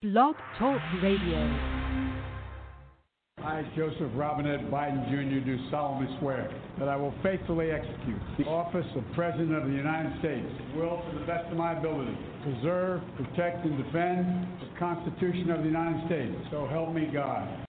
Blog Talk Radio. I, Joseph Robinette Biden Jr., do solemnly swear that I will faithfully execute the office of President of the United States, will to the best of my ability preserve, protect, and defend the Constitution of the United States. So help me God.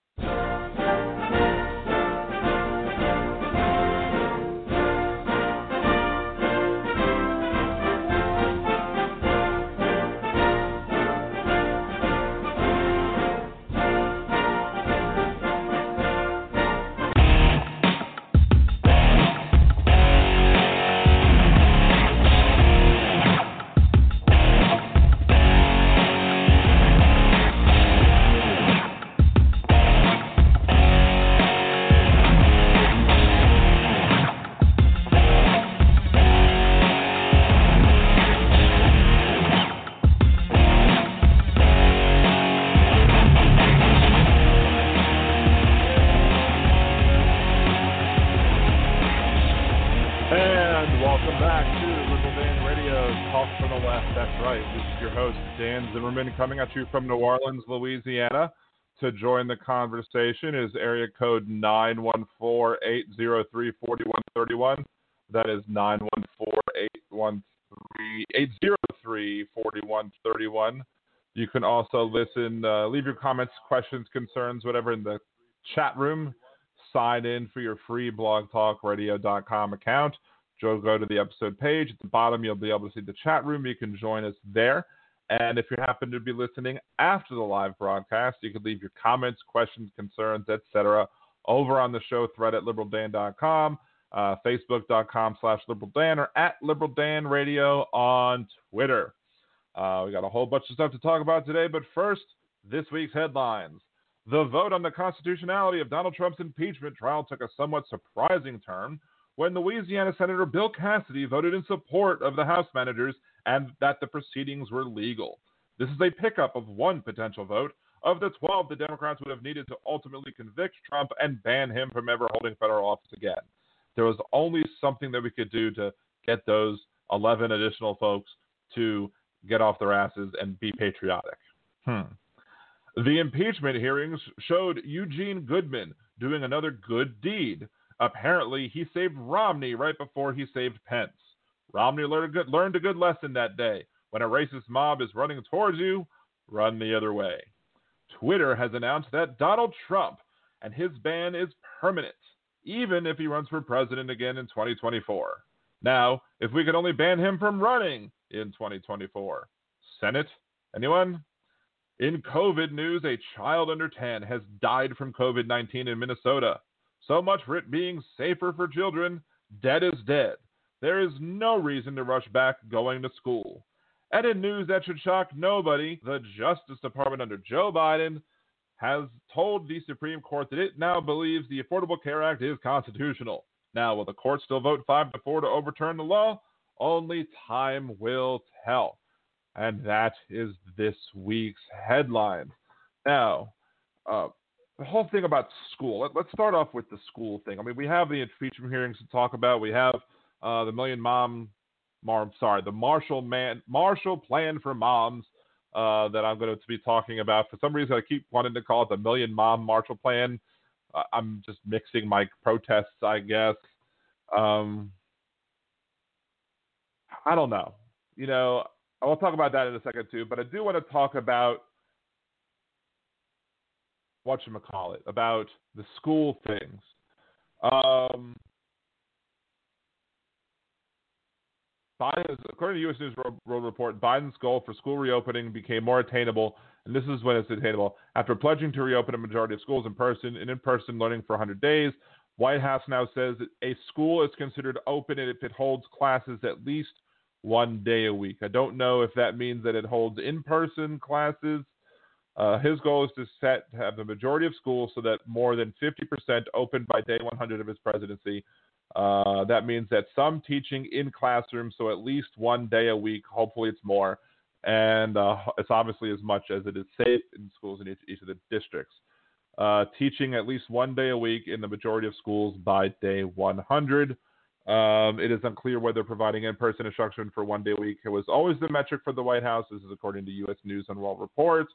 Zimmerman, coming at you from New Orleans, Louisiana. To join the conversation is area code 914-803-4131. That is 914-813-803-4131. You can also listen, uh, leave your comments, questions, concerns, whatever in the chat room sign in for your free blogtalkradio.com account. Joe, go to the episode page. At the bottom, you'll be able to see the chat room. You can join us there. And if you happen to be listening after the live broadcast, you can leave your comments, questions, concerns, etc. over on the show thread at liberaldan.com, uh, facebook.com slash liberaldan, or at liberaldanradio on Twitter. Uh, we got a whole bunch of stuff to talk about today, but first, this week's headlines. The vote on the constitutionality of Donald Trump's impeachment trial took a somewhat surprising turn when Louisiana Senator Bill Cassidy voted in support of the House managers and that the proceedings were legal. This is a pickup of one potential vote of the 12 the Democrats would have needed to ultimately convict Trump and ban him from ever holding federal office again. There was only something that we could do to get those 11 additional folks to get off their asses and be patriotic. Hmm. The impeachment hearings showed Eugene Goodman doing another good deed. Apparently, he saved Romney right before he saved Pence. Romney learned a good, learned a good lesson that day. When a racist mob is running towards you, run the other way. Twitter has announced that Donald Trump and his ban is permanent, even if he runs for president again in 2024. Now, if we could only ban him from running in 2024. Senate? Anyone? In COVID news, a child under 10 has died from COVID 19 in Minnesota. So much for it being safer for children. Dead is dead. There is no reason to rush back going to school. And in news that should shock nobody, the Justice Department under Joe Biden has told the Supreme Court that it now believes the Affordable Care Act is constitutional. Now, will the court still vote 5 to 4 to overturn the law? Only time will tell. And that is this week's headline. Now, uh, the whole thing about school. Let, us start off with the school thing. I mean, we have the impeachment hearings to talk about. We have uh, the Million Mom, Mar, sorry, the Marshall Man Marshall Plan for Moms uh, that I'm going to be talking about. For some reason, I keep wanting to call it the Million Mom Marshall Plan. Uh, I'm just mixing my protests, I guess. Um, I don't know. You know, I will talk about that in a second too, but I do want to talk about what you call it about the school things. Um, According to U.S. News World Report, Biden's goal for school reopening became more attainable, and this is when it's attainable. After pledging to reopen a majority of schools in person and in-person learning for 100 days, White House now says that a school is considered open if it holds classes at least one day a week. I don't know if that means that it holds in-person classes. Uh, his goal is to set to have the majority of schools so that more than 50% open by day 100 of his presidency. Uh, that means that some teaching in classrooms, so at least one day a week. Hopefully, it's more, and uh, it's obviously as much as it is safe in schools in each, each of the districts. Uh, teaching at least one day a week in the majority of schools by day 100. Um, it is unclear whether providing in-person instruction for one day a week was always the metric for the White House. This is according to U.S. News and World Report.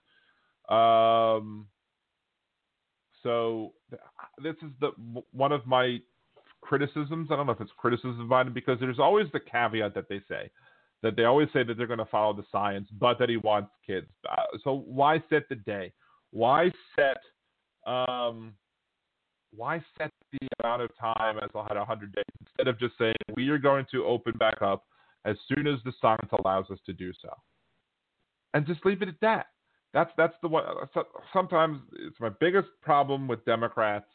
Um, so this is the one of my criticisms. I don't know if it's criticism of Biden because there's always the caveat that they say that they always say that they're going to follow the science, but that he wants kids. Uh, so why set the day? Why set um, why set the amount of time as I had 100 days instead of just saying we are going to open back up as soon as the science allows us to do so, and just leave it at that. That's that's the one. Sometimes it's my biggest problem with Democrats.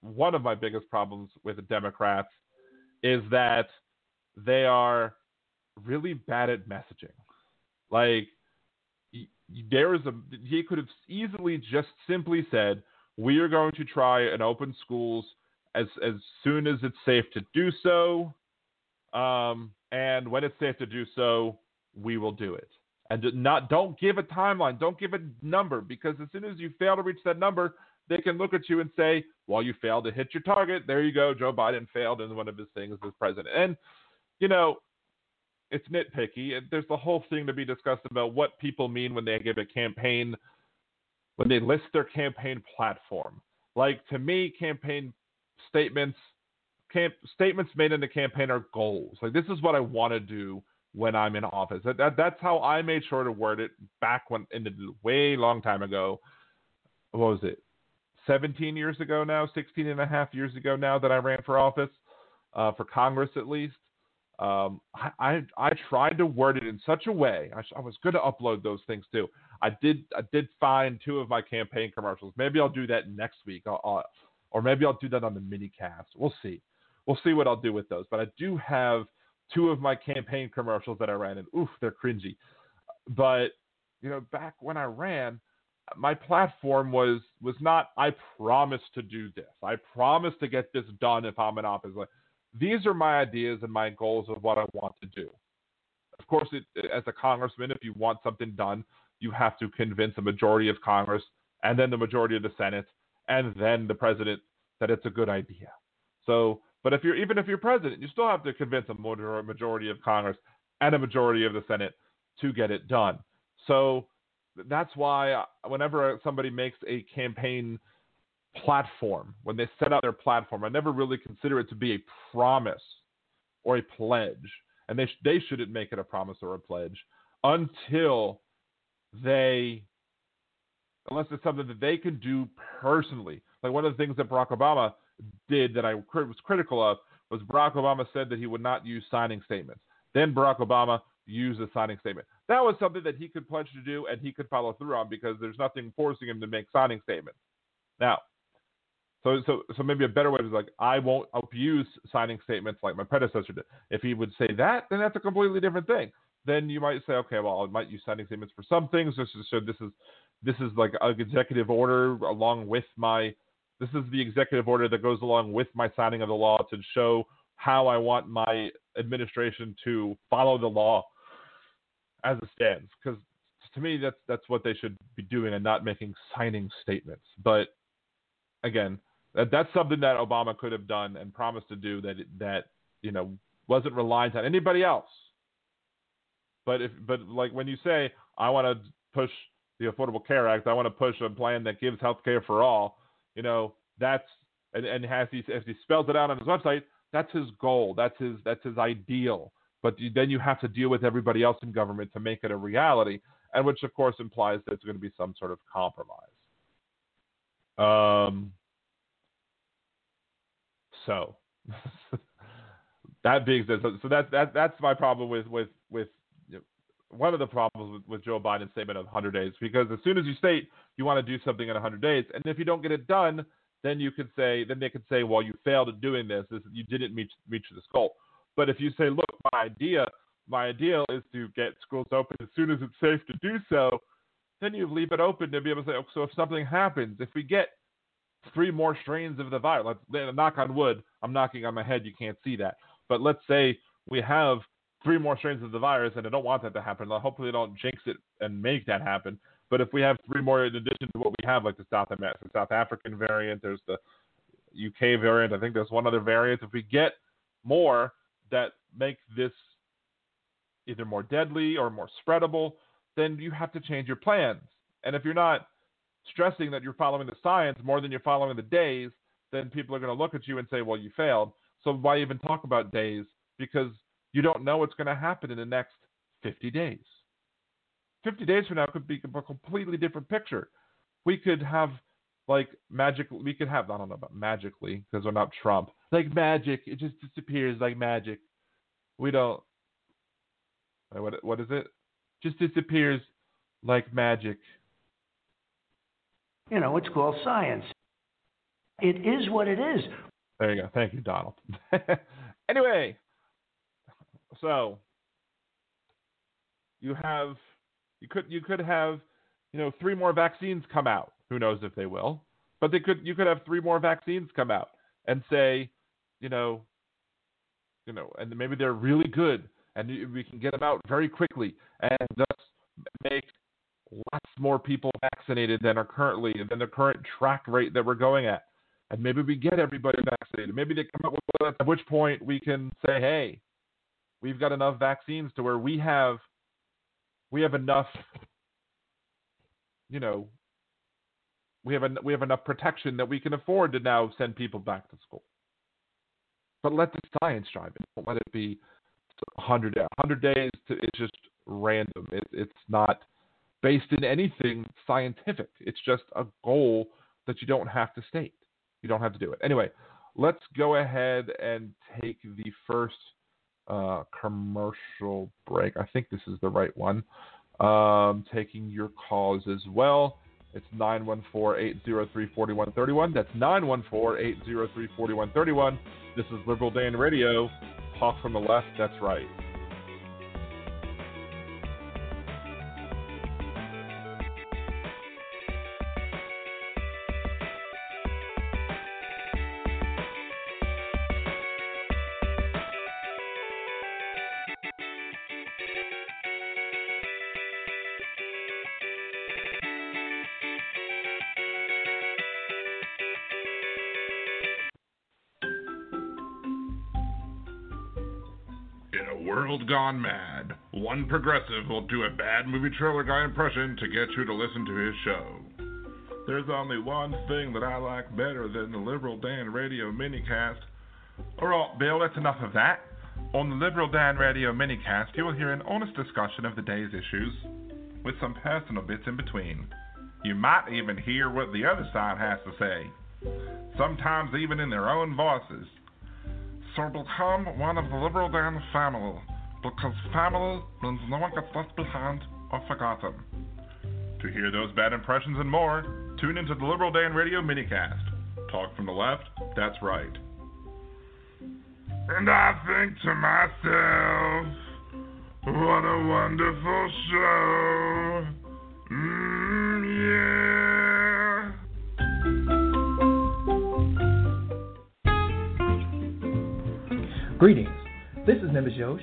One of my biggest problems with the Democrats is that they are really bad at messaging. Like there is a he could have easily just simply said we are going to try and open schools as as soon as it's safe to do so, um, and when it's safe to do so, we will do it and not don't give a timeline, don't give a number because as soon as you fail to reach that number, they can look at you and say, "Well, you failed to hit your target. There you go. Joe Biden failed in one of his things as president." And you know, it's nitpicky. There's the whole thing to be discussed about what people mean when they give a campaign when they list their campaign platform. Like to me, campaign statements camp, statements made in the campaign are goals. Like this is what I want to do when I'm in office. That, that, that's how I made sure to word it back when in the way long time ago. What was it? 17 years ago now, 16 and a half years ago now that I ran for office, uh, for Congress at least. Um, I, I, I tried to word it in such a way. I, I was going to upload those things too. I did I did find two of my campaign commercials. Maybe I'll do that next week, I'll, I'll, or maybe I'll do that on the mini cast. We'll see. We'll see what I'll do with those. But I do have two of my campaign commercials that I ran, and oof, they're cringy. But you know, back when I ran, my platform was was not I promise to do this. I promise to get this done if I'm in office. Like, these are my ideas and my goals of what I want to do. Of course, it, as a congressman, if you want something done, you have to convince a majority of Congress and then the majority of the Senate and then the president that it's a good idea. So but if you're even if you're president, you still have to convince a majority of Congress and a majority of the Senate to get it done. So that's why uh, whenever somebody makes a campaign platform, when they set out their platform, I never really consider it to be a promise or a pledge, and they sh- they shouldn't make it a promise or a pledge until they unless it's something that they can do personally. Like one of the things that Barack Obama did that I was critical of was Barack Obama said that he would not use signing statements. Then Barack Obama used a signing statement. That was something that he could pledge to do and he could follow through on because there's nothing forcing him to make signing statements. Now, so so so maybe a better way is like I won't abuse signing statements like my predecessor did. If he would say that, then that's a completely different thing. Then you might say, okay, well, I might use signing statements for some things. This is so this is this is like an executive order along with my this is the executive order that goes along with my signing of the law to show how I want my administration to follow the law as it stands. Because to me, that's that's what they should be doing and not making signing statements. But again, that, that's something that Obama could have done and promised to do that that you know wasn't reliant on anybody else. But if but like when you say I want to push the Affordable Care Act, I want to push a plan that gives health care for all you know, that's and, and has he as he spells it out on his website, that's his goal. That's his that's his ideal. But then you have to deal with everybody else in government to make it a reality, and which of course implies that it's going to be some sort of compromise. Um. So that being said, so, that's that that's my problem with with with one of the problems with, with Joe Biden's statement of 100 days because as soon as you state you want to do something in 100 days, and if you don't get it done, then you could say, then they could say, well, you failed at doing this. this you didn't reach reach this goal. But if you say, look, my idea, my ideal is to get schools open as soon as it's safe to do so, then you leave it open to be able to say, oh, so if something happens, if we get three more strains of the virus, let's knock on wood. I'm knocking on my head. You can't see that. But let's say we have three more strains of the virus, and I don't want that to happen. Hopefully, they don't jinx it and make that happen. But if we have three more in addition to what we have, like the South American, the South African variant, there's the UK variant. I think there's one other variant. If we get more that make this either more deadly or more spreadable, then you have to change your plans. And if you're not stressing that you're following the science more than you're following the days, then people are going to look at you and say, well, you failed. So why even talk about days? Because you don't know what's going to happen in the next 50 days. 50 days from now could be a completely different picture. We could have like magic. We could have I don't know about magically because we're not Trump. Like magic, it just disappears like magic. We don't. What what is it? Just disappears like magic. You know, it's called science. It is what it is. There you go. Thank you, Donald. anyway, so you have you could you could have you know three more vaccines come out. Who knows if they will? But they could you could have three more vaccines come out and say, you know, you know, and maybe they're really good and we can get them out very quickly and thus make lots more people vaccinated than are currently than the current track rate that we're going at. And maybe we get everybody vaccinated. Maybe they come up with at which point we can say, hey, we've got enough vaccines to where we have we have enough you know we have we have enough protection that we can afford to now send people back to school. But let the science drive it. Don't let it be 100 100 days. To, it's just random. It, it's not based in anything scientific. It's just a goal that you don't have to state. You don't have to do it. Anyway, let's go ahead and take the first uh, commercial break. I think this is the right one. Um, taking your calls as well. It's 914-803-4131. That's 914-803-4131. This is Liberal Dan Radio. Talk from the left. That's right. Gone mad. One progressive will do a bad movie trailer guy impression to get you to listen to his show. There's only one thing that I like better than the Liberal Dan Radio minicast. Alright, oh, Bill, that's enough of that. On the Liberal Dan Radio minicast, you will hear an honest discussion of the day's issues, with some personal bits in between. You might even hear what the other side has to say, sometimes even in their own voices. So become one of the Liberal Dan family because family means no one gets left behind or forgotten. To hear those bad impressions and more, tune into the Liberal Dan Radio minicast. Talk from the left, that's right. And I think to myself, what a wonderful show. Mm, yeah. Greetings. This is Nimbus Yosh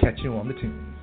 Catch you on the tunes.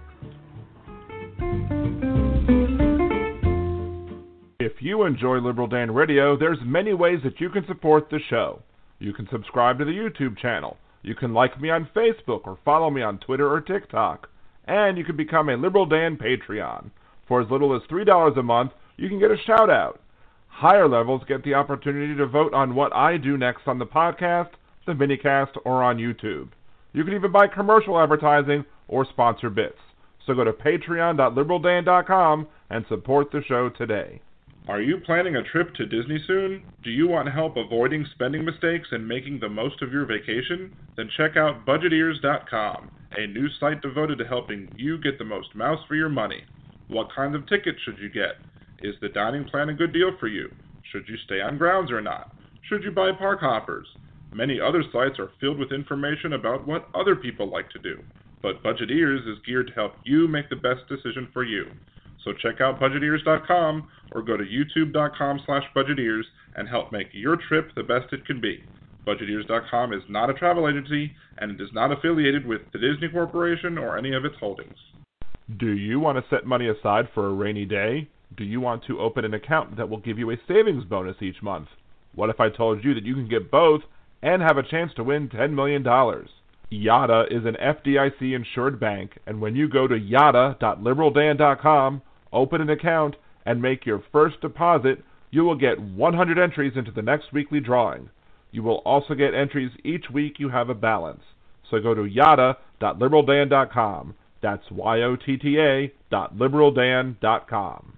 If you enjoy Liberal Dan Radio, there's many ways that you can support the show. You can subscribe to the YouTube channel. You can like me on Facebook or follow me on Twitter or TikTok. And you can become a Liberal Dan Patreon. For as little as $3 a month, you can get a shout out. Higher levels get the opportunity to vote on what I do next on the podcast, the minicast, or on YouTube. You can even buy commercial advertising or sponsor bits. So go to patreon.liberaldan.com and support the show today. Are you planning a trip to Disney soon? Do you want help avoiding spending mistakes and making the most of your vacation? Then check out budgeteers.com, a new site devoted to helping you get the most mouse for your money. What kinds of tickets should you get? Is the dining plan a good deal for you? Should you stay on grounds or not? Should you buy park hoppers? Many other sites are filled with information about what other people like to do but Budgeteers is geared to help you make the best decision for you. So check out budgeteers.com or go to youtube.com slash budgeteers and help make your trip the best it can be. Budgeteers.com is not a travel agency and it is not affiliated with the Disney Corporation or any of its holdings. Do you want to set money aside for a rainy day? Do you want to open an account that will give you a savings bonus each month? What if I told you that you can get both and have a chance to win $10 million? Yotta is an FDIC insured bank, and when you go to yotta.liberaldan.com, open an account, and make your first deposit, you will get 100 entries into the next weekly drawing. You will also get entries each week you have a balance. So go to yotta.liberaldan.com. That's Y-O-T-T-A dot liberaldan.com.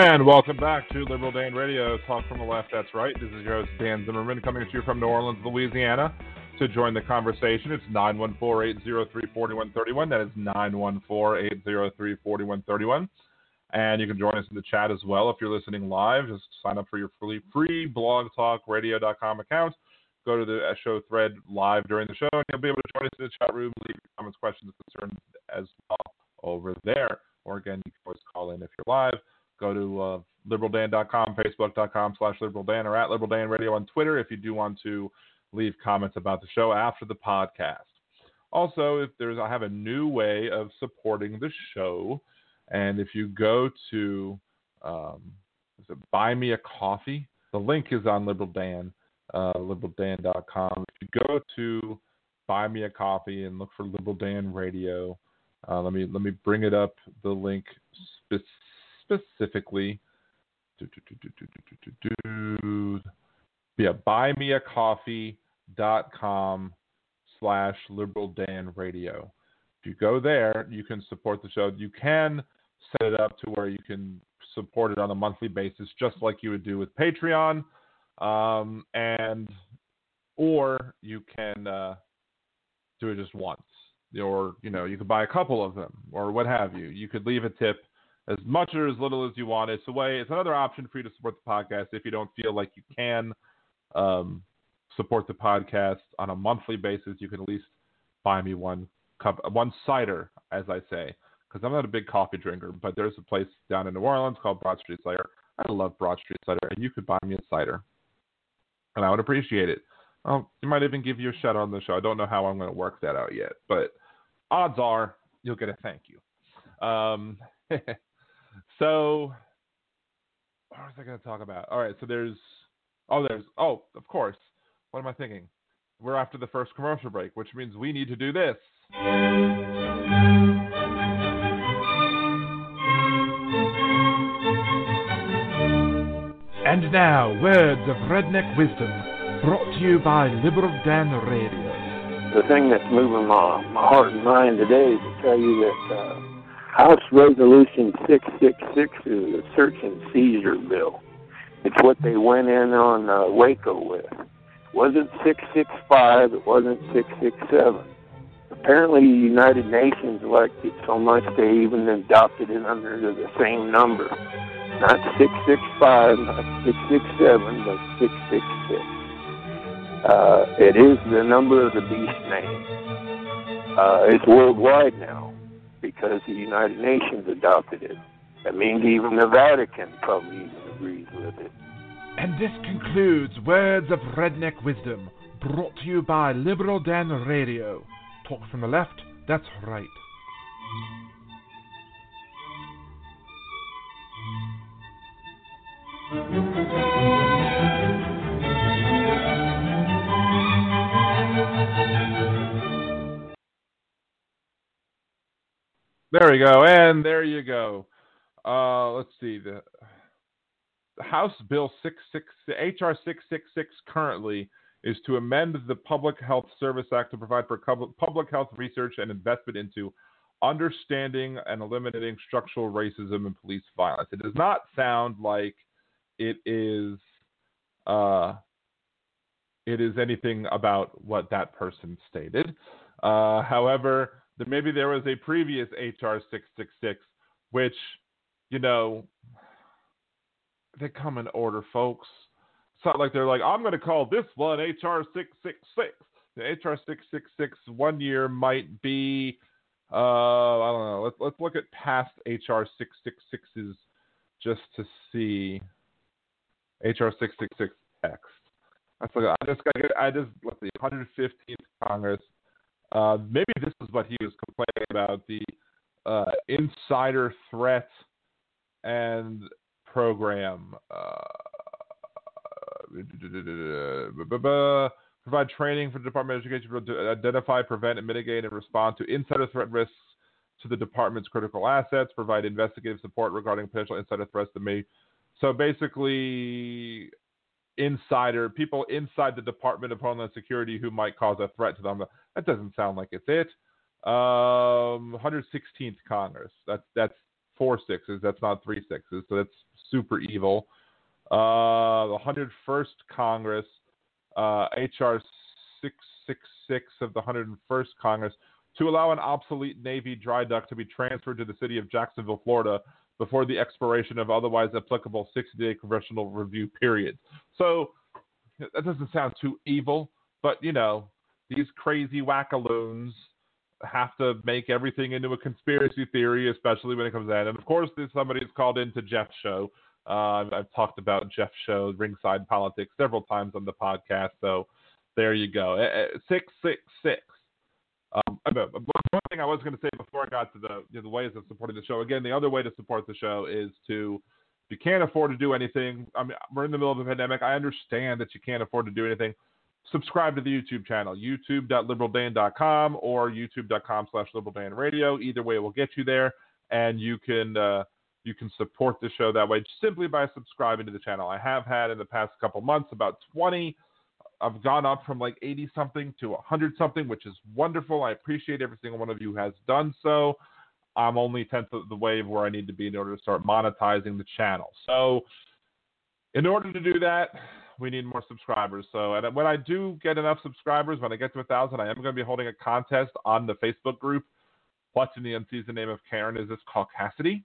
And welcome back to Liberal Dan Radio, Talk from the Left, That's Right. This is your host, Dan Zimmerman, coming to you from New Orleans, Louisiana. To join the conversation, it's 914-803-4131. That is 914-803-4131. And you can join us in the chat as well if you're listening live. Just sign up for your free, free blogtalkradio.com account. Go to the uh, show thread live during the show, and you'll be able to join us in the chat room, leave your comments, questions, concerns as well over there. Or again, you can always call in if you're live go to uh, liberaldan.com, facebook.com slash liberaldan, or at liberaldanradio on Twitter if you do want to leave comments about the show after the podcast. Also, if there's, I have a new way of supporting the show, and if you go to um, buy me a coffee, the link is on liberaldan, uh, liberaldan.com. If you go to buy me a coffee and look for Liberal Dan Radio, uh, let me let me bring it up the link specifically yeah, buymeacoffee.com slash liberal Dan radio. If you go there, you can support the show. You can set it up to where you can support it on a monthly basis, just like you would do with Patreon. Um, and or you can uh, do it just once, or you know, you could buy a couple of them, or what have you. You could leave a tip as much or as little as you want. It's a way. It's another option for you to support the podcast if you don't feel like you can um, support the podcast on a monthly basis. You can at least buy me one cup, one cider, as I say, because I'm not a big coffee drinker. But there's a place down in New Orleans called Broad Street Cider. I love Broad Street Cider, and you could buy me a cider, and I would appreciate it. You might even give you a shout out on the show. I don't know how I'm going to work that out yet, but odds are you'll get a thank you. Um, So, what was I going to talk about? All right, so there's, oh, there's, oh, of course. What am I thinking? We're after the first commercial break, which means we need to do this. And now, words of redneck wisdom, brought to you by Liberal Dan Radio. The thing that's moving my, my heart and mind today is to tell you that uh, House Resolution 666 is a search and seizure bill. It's what they went in on uh, Waco with. It wasn't 665, it wasn't 667. Apparently, the United Nations liked it so much they even adopted it under the same number. Not 665, not 667, but 666. Uh, it is the number of the beast name. Uh, it's worldwide now because the United Nations adopted it. That means even the Vatican probably even agrees with it. And this concludes Words of Redneck Wisdom, brought to you by Liberal Dan Radio. Talk from the left, that's right. There we go, and there you go. Uh, let's see the, House Bill six six HR six six six currently is to amend the Public Health Service Act to provide for public health research and investment into understanding and eliminating structural racism and police violence. It does not sound like it is uh, it is anything about what that person stated. Uh, however, that maybe there was a previous HR 666 which, you know, they come in order, folks. It's not like they're like, I'm going to call this one HR 666. The HR 666 one year might be, uh, I don't know. Let's, let's look at past HR 666s just to see. HR 666X. That's I just got, I just, let's see, 115th Congress. Uh, maybe this is what he was complaining about the uh, insider threat and program. Uh, provide training for the Department of Education to identify, prevent, and mitigate and respond to insider threat risks to the department's critical assets. Provide investigative support regarding potential insider threats that may. So basically, insider people inside the Department of Homeland Security who might cause a threat to them. That doesn't sound like it's it. Um, 116th Congress. That's that's four sixes. That's not three sixes. So that's super evil. Uh, the 101st Congress, uh, HR 666 of the 101st Congress, to allow an obsolete Navy dry dock to be transferred to the city of Jacksonville, Florida, before the expiration of otherwise applicable 60 day congressional review period. So that doesn't sound too evil, but you know, these crazy wackaloons have to make everything into a conspiracy theory, especially when it comes in. And of course, there's somebody's called into Jeff's show. Uh, I've talked about Jeff's show, Ringside Politics, several times on the podcast. So there you go. Six six six. Um, one thing I was going to say before I got to the you know, the ways of supporting the show. Again, the other way to support the show is to if you can't afford to do anything. I mean, we're in the middle of a pandemic. I understand that you can't afford to do anything subscribe to the YouTube channel, youtube.liberaldan.com or youtube.com slash. Either way will get you there, and you can uh, you can support the show that way simply by subscribing to the channel. I have had in the past couple months about 20. I've gone up from like 80 something to 100 something, which is wonderful. I appreciate every single one of you has done so. I'm only tenth of the way of where I need to be in order to start monetizing the channel. So, in order to do that, we need more subscribers. So, and when I do get enough subscribers, when I get to a thousand, I am going to be holding a contest on the Facebook group. What's in the unseasoned name of Karen? Is this Caucasity?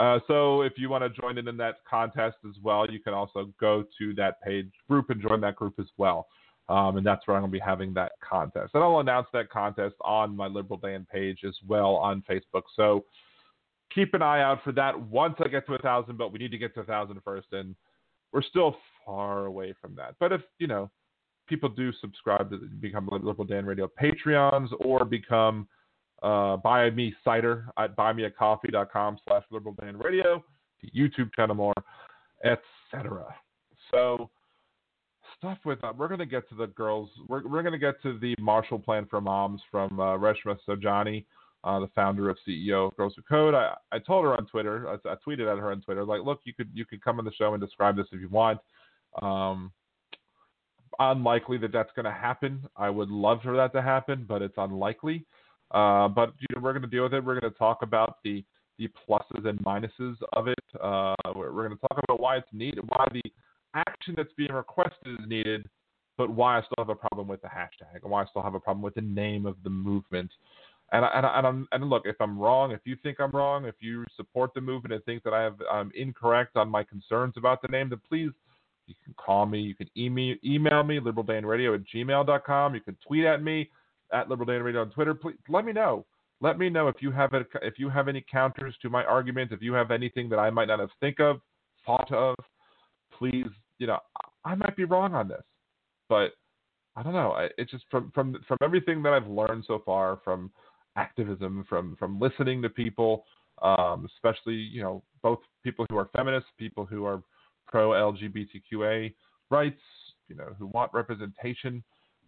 Uh, so if you want to join in in that contest as well, you can also go to that page group and join that group as well. Um, and that's where I'm going to be having that contest. And I'll announce that contest on my Liberal Dan page as well on Facebook. So keep an eye out for that once I get to a thousand. But we need to get to a thousand first, and we're still far away from that. But if, you know, people do subscribe to become Liberal Dan Radio Patreons or become uh, buy me cider at buymeacoffee.com slash liberal dan radio, YouTube channel more, etc. So stuff with that. we're going to get to the girls. We're, we're going to get to the Marshall Plan for Moms from uh, Reshma Saujani, uh, the founder of CEO of Girls Who Code. I, I told her on Twitter, I, I tweeted at her on Twitter, like, look, you could you could come on the show and describe this if you want. Um, unlikely that that's going to happen. I would love for that to happen, but it's unlikely. Uh, but you know, we're going to deal with it. We're going to talk about the the pluses and minuses of it. Uh, we're, going to talk about why it's needed, why the action that's being requested is needed, but why I still have a problem with the hashtag, and why I still have a problem with the name of the movement. And, and, and, and look, if I'm wrong, if you think I'm wrong, if you support the movement and think that I have I'm incorrect on my concerns about the name, then please you can call me. You can email, email me, liberaldanradio at gmail.com. You can tweet at me at liberaldanradio on Twitter. Please let me know. Let me know if you have a, if you have any counters to my argument. If you have anything that I might not have think of, thought of, please. You know, I might be wrong on this, but I don't know. It's just from from from everything that I've learned so far from activism, from from listening to people, um, especially you know both people who are feminists, people who are pro LGBTQA rights, you know, who want representation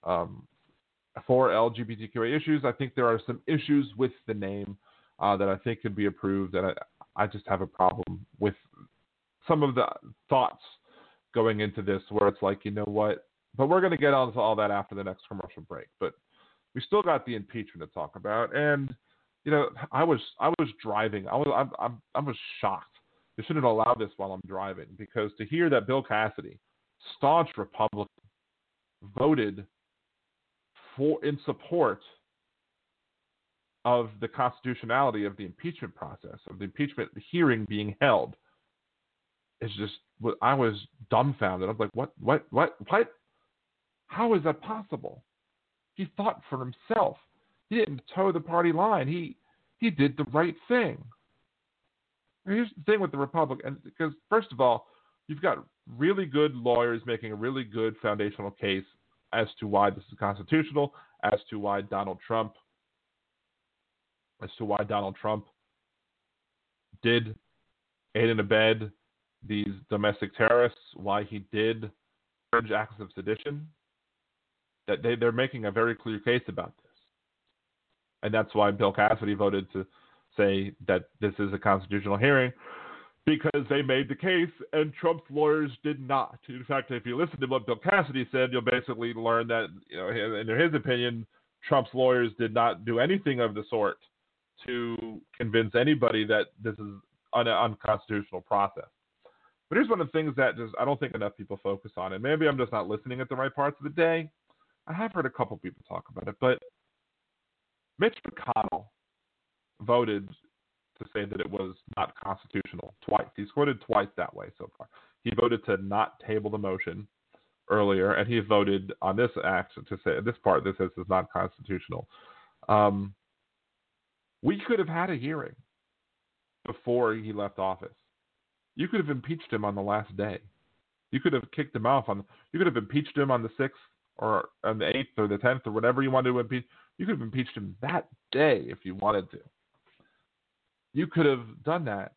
um, for LGBTQA issues. I think there are some issues with the name uh, that I think could be approved, and I, I just have a problem with some of the thoughts going into this where it's like, you know what? But we're going to get onto all that after the next commercial break. But we still got the impeachment to talk about, and you know, I was I was driving. I was I'm, I'm I was shocked they shouldn't allow this while I'm driving because to hear that Bill Cassidy, staunch Republican, voted for in support of the constitutionality of the impeachment process, of the impeachment hearing being held. It's just I was dumbfounded. I'm like, what, what, what, what? How is that possible? He thought for himself. He didn't toe the party line. He he did the right thing. Here's the thing with the Republicans, because first of all, you've got really good lawyers making a really good foundational case as to why this is constitutional, as to why Donald Trump, as to why Donald Trump did aid and abet these domestic terrorists, why he did urge acts of sedition. That they, they're making a very clear case about this. And that's why Bill Cassidy voted to say that this is a constitutional hearing because they made the case and Trump's lawyers did not. In fact, if you listen to what Bill Cassidy said, you'll basically learn that, you know, in his opinion, Trump's lawyers did not do anything of the sort to convince anybody that this is an unconstitutional process. But here's one of the things that just I don't think enough people focus on, and maybe I'm just not listening at the right parts of the day. I have heard a couple people talk about it, but Mitch McConnell voted to say that it was not constitutional twice. He's quoted twice that way so far. He voted to not table the motion earlier, and he voted on this act to say this part that says is not constitutional. Um, we could have had a hearing before he left office. You could have impeached him on the last day. You could have kicked him off on. You could have impeached him on the sixth or on the eighth or the tenth or whatever you wanted to impeach. You could have impeached him that day if you wanted to. You could have done that,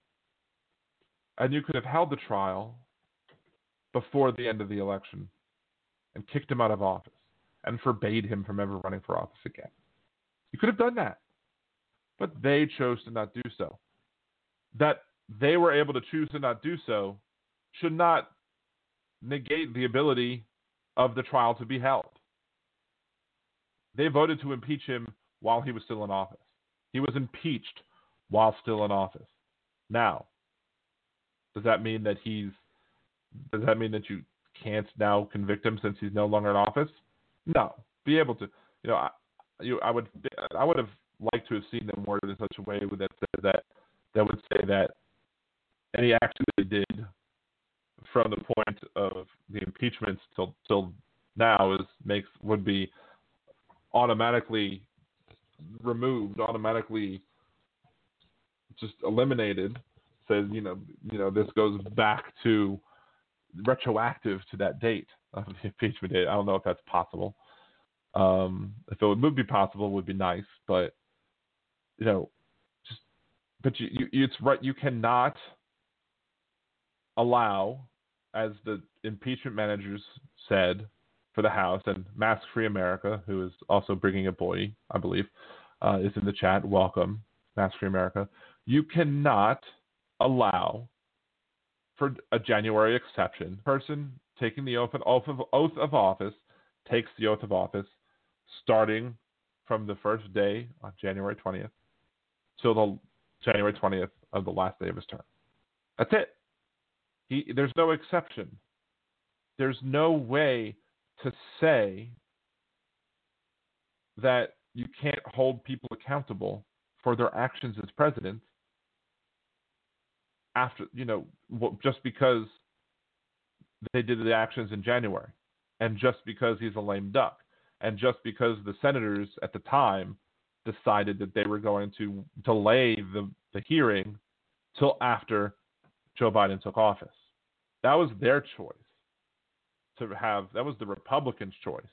and you could have held the trial before the end of the election and kicked him out of office and forbade him from ever running for office again. You could have done that, but they chose to not do so. That they were able to choose to not do so should not negate the ability of the trial to be held. They voted to impeach him while he was still in office. He was impeached while still in office. Now, does that mean that he's does that mean that you can't now convict him since he's no longer in office? No. Be able to, you know, I, you, I would I would have liked to have seen them worded in such a way that that that would say that any action they did from the point of the impeachment till till now is makes would be automatically removed, automatically just eliminated. Says you know you know this goes back to retroactive to that date of the impeachment date. I don't know if that's possible. Um, if it would be possible, it would be nice, but you know, just but you, you it's right. You cannot allow, as the impeachment managers said for the House, and Mask Free America, who is also bringing a boy, I believe, uh, is in the chat. Welcome, Mask Free America. You cannot allow for a January exception. Person taking the oath of, oath of, office takes the oath of office starting from the first day on January 20th till the January 20th of the last day of his term. That's it. He, there's no exception. There's no way to say that you can't hold people accountable for their actions as president after, you know, just because they did the actions in January and just because he's a lame duck and just because the senators at the time decided that they were going to delay the, the hearing till after Joe Biden took office. That was their choice to have, that was the Republicans' choice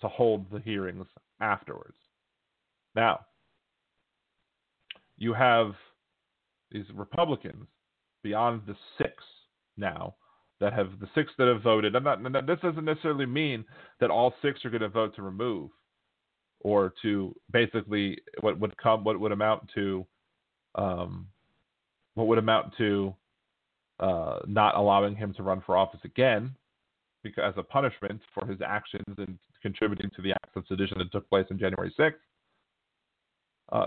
to hold the hearings afterwards. Now, you have these Republicans beyond the six now that have the six that have voted. I'm not, this doesn't necessarily mean that all six are going to vote to remove or to basically what would come, what would amount to um, what would amount to uh, not allowing him to run for office again because as a punishment for his actions and contributing to the acts of sedition that took place on January 6th. Uh,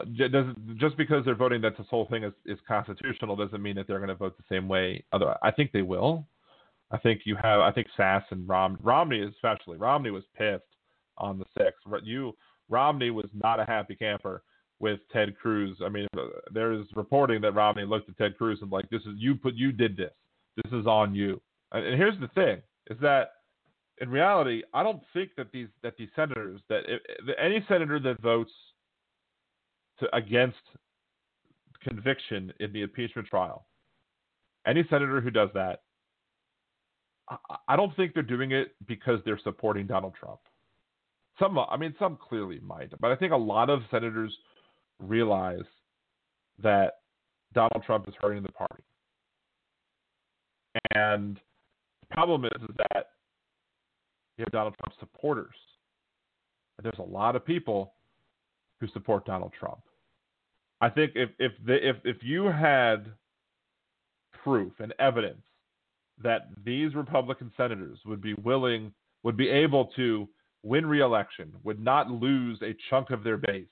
just because they're voting that this whole thing is, is constitutional doesn't mean that they're going to vote the same way. Other, I think they will. I think you have. I think Sasse and Rom, Romney especially. Romney was pissed on the sixth. You Romney was not a happy camper with Ted Cruz. I mean, there's reporting that Romney looked at Ted Cruz and like, "This is you put you did this. This is on you." And, and here's the thing: is that in reality, I don't think that these that these senators that if, any senator that votes to, against conviction in the impeachment trial, any senator who does that, I, I don't think they're doing it because they're supporting Donald Trump. Some, I mean, some clearly might, but I think a lot of senators realize that Donald Trump is hurting the party. And the problem is, is that you have Donald Trump supporters. And there's a lot of people who support Donald Trump. I think if if the, if if you had proof and evidence that these Republican senators would be willing would be able to win re-election, would not lose a chunk of their base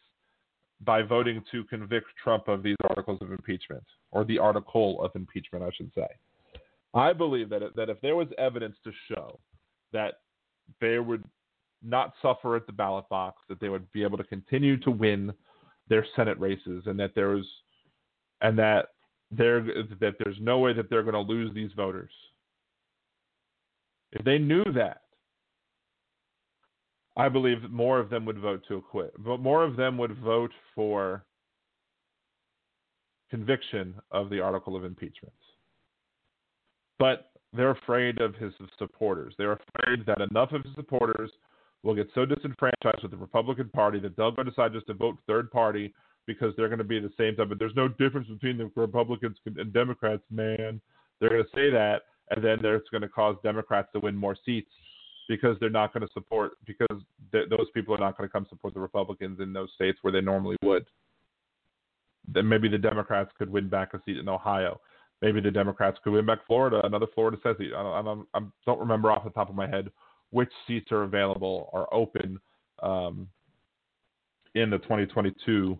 by voting to convict Trump of these articles of impeachment or the article of impeachment, I should say. I believe that that if there was evidence to show that they would not suffer at the ballot box, that they would be able to continue to win their Senate races, and that there's and that there that there's no way that they're going to lose these voters. If they knew that, I believe more of them would vote to acquit. But more of them would vote for conviction of the article of impeachment. But they're afraid of his supporters. They're afraid that enough of his supporters will get so disenfranchised with the Republican Party that they'll go decide just to vote third party because they're going to be the same type. But there's no difference between the Republicans and Democrats, man. They're going to say that, and then it's going to cause Democrats to win more seats because they're not going to support because th- those people are not going to come support the Republicans in those states where they normally would. Then maybe the Democrats could win back a seat in Ohio maybe the Democrats could win back Florida, another Florida seat. I don't, I don't, I don't remember off the top of my head which seats are available or open um, in the 2022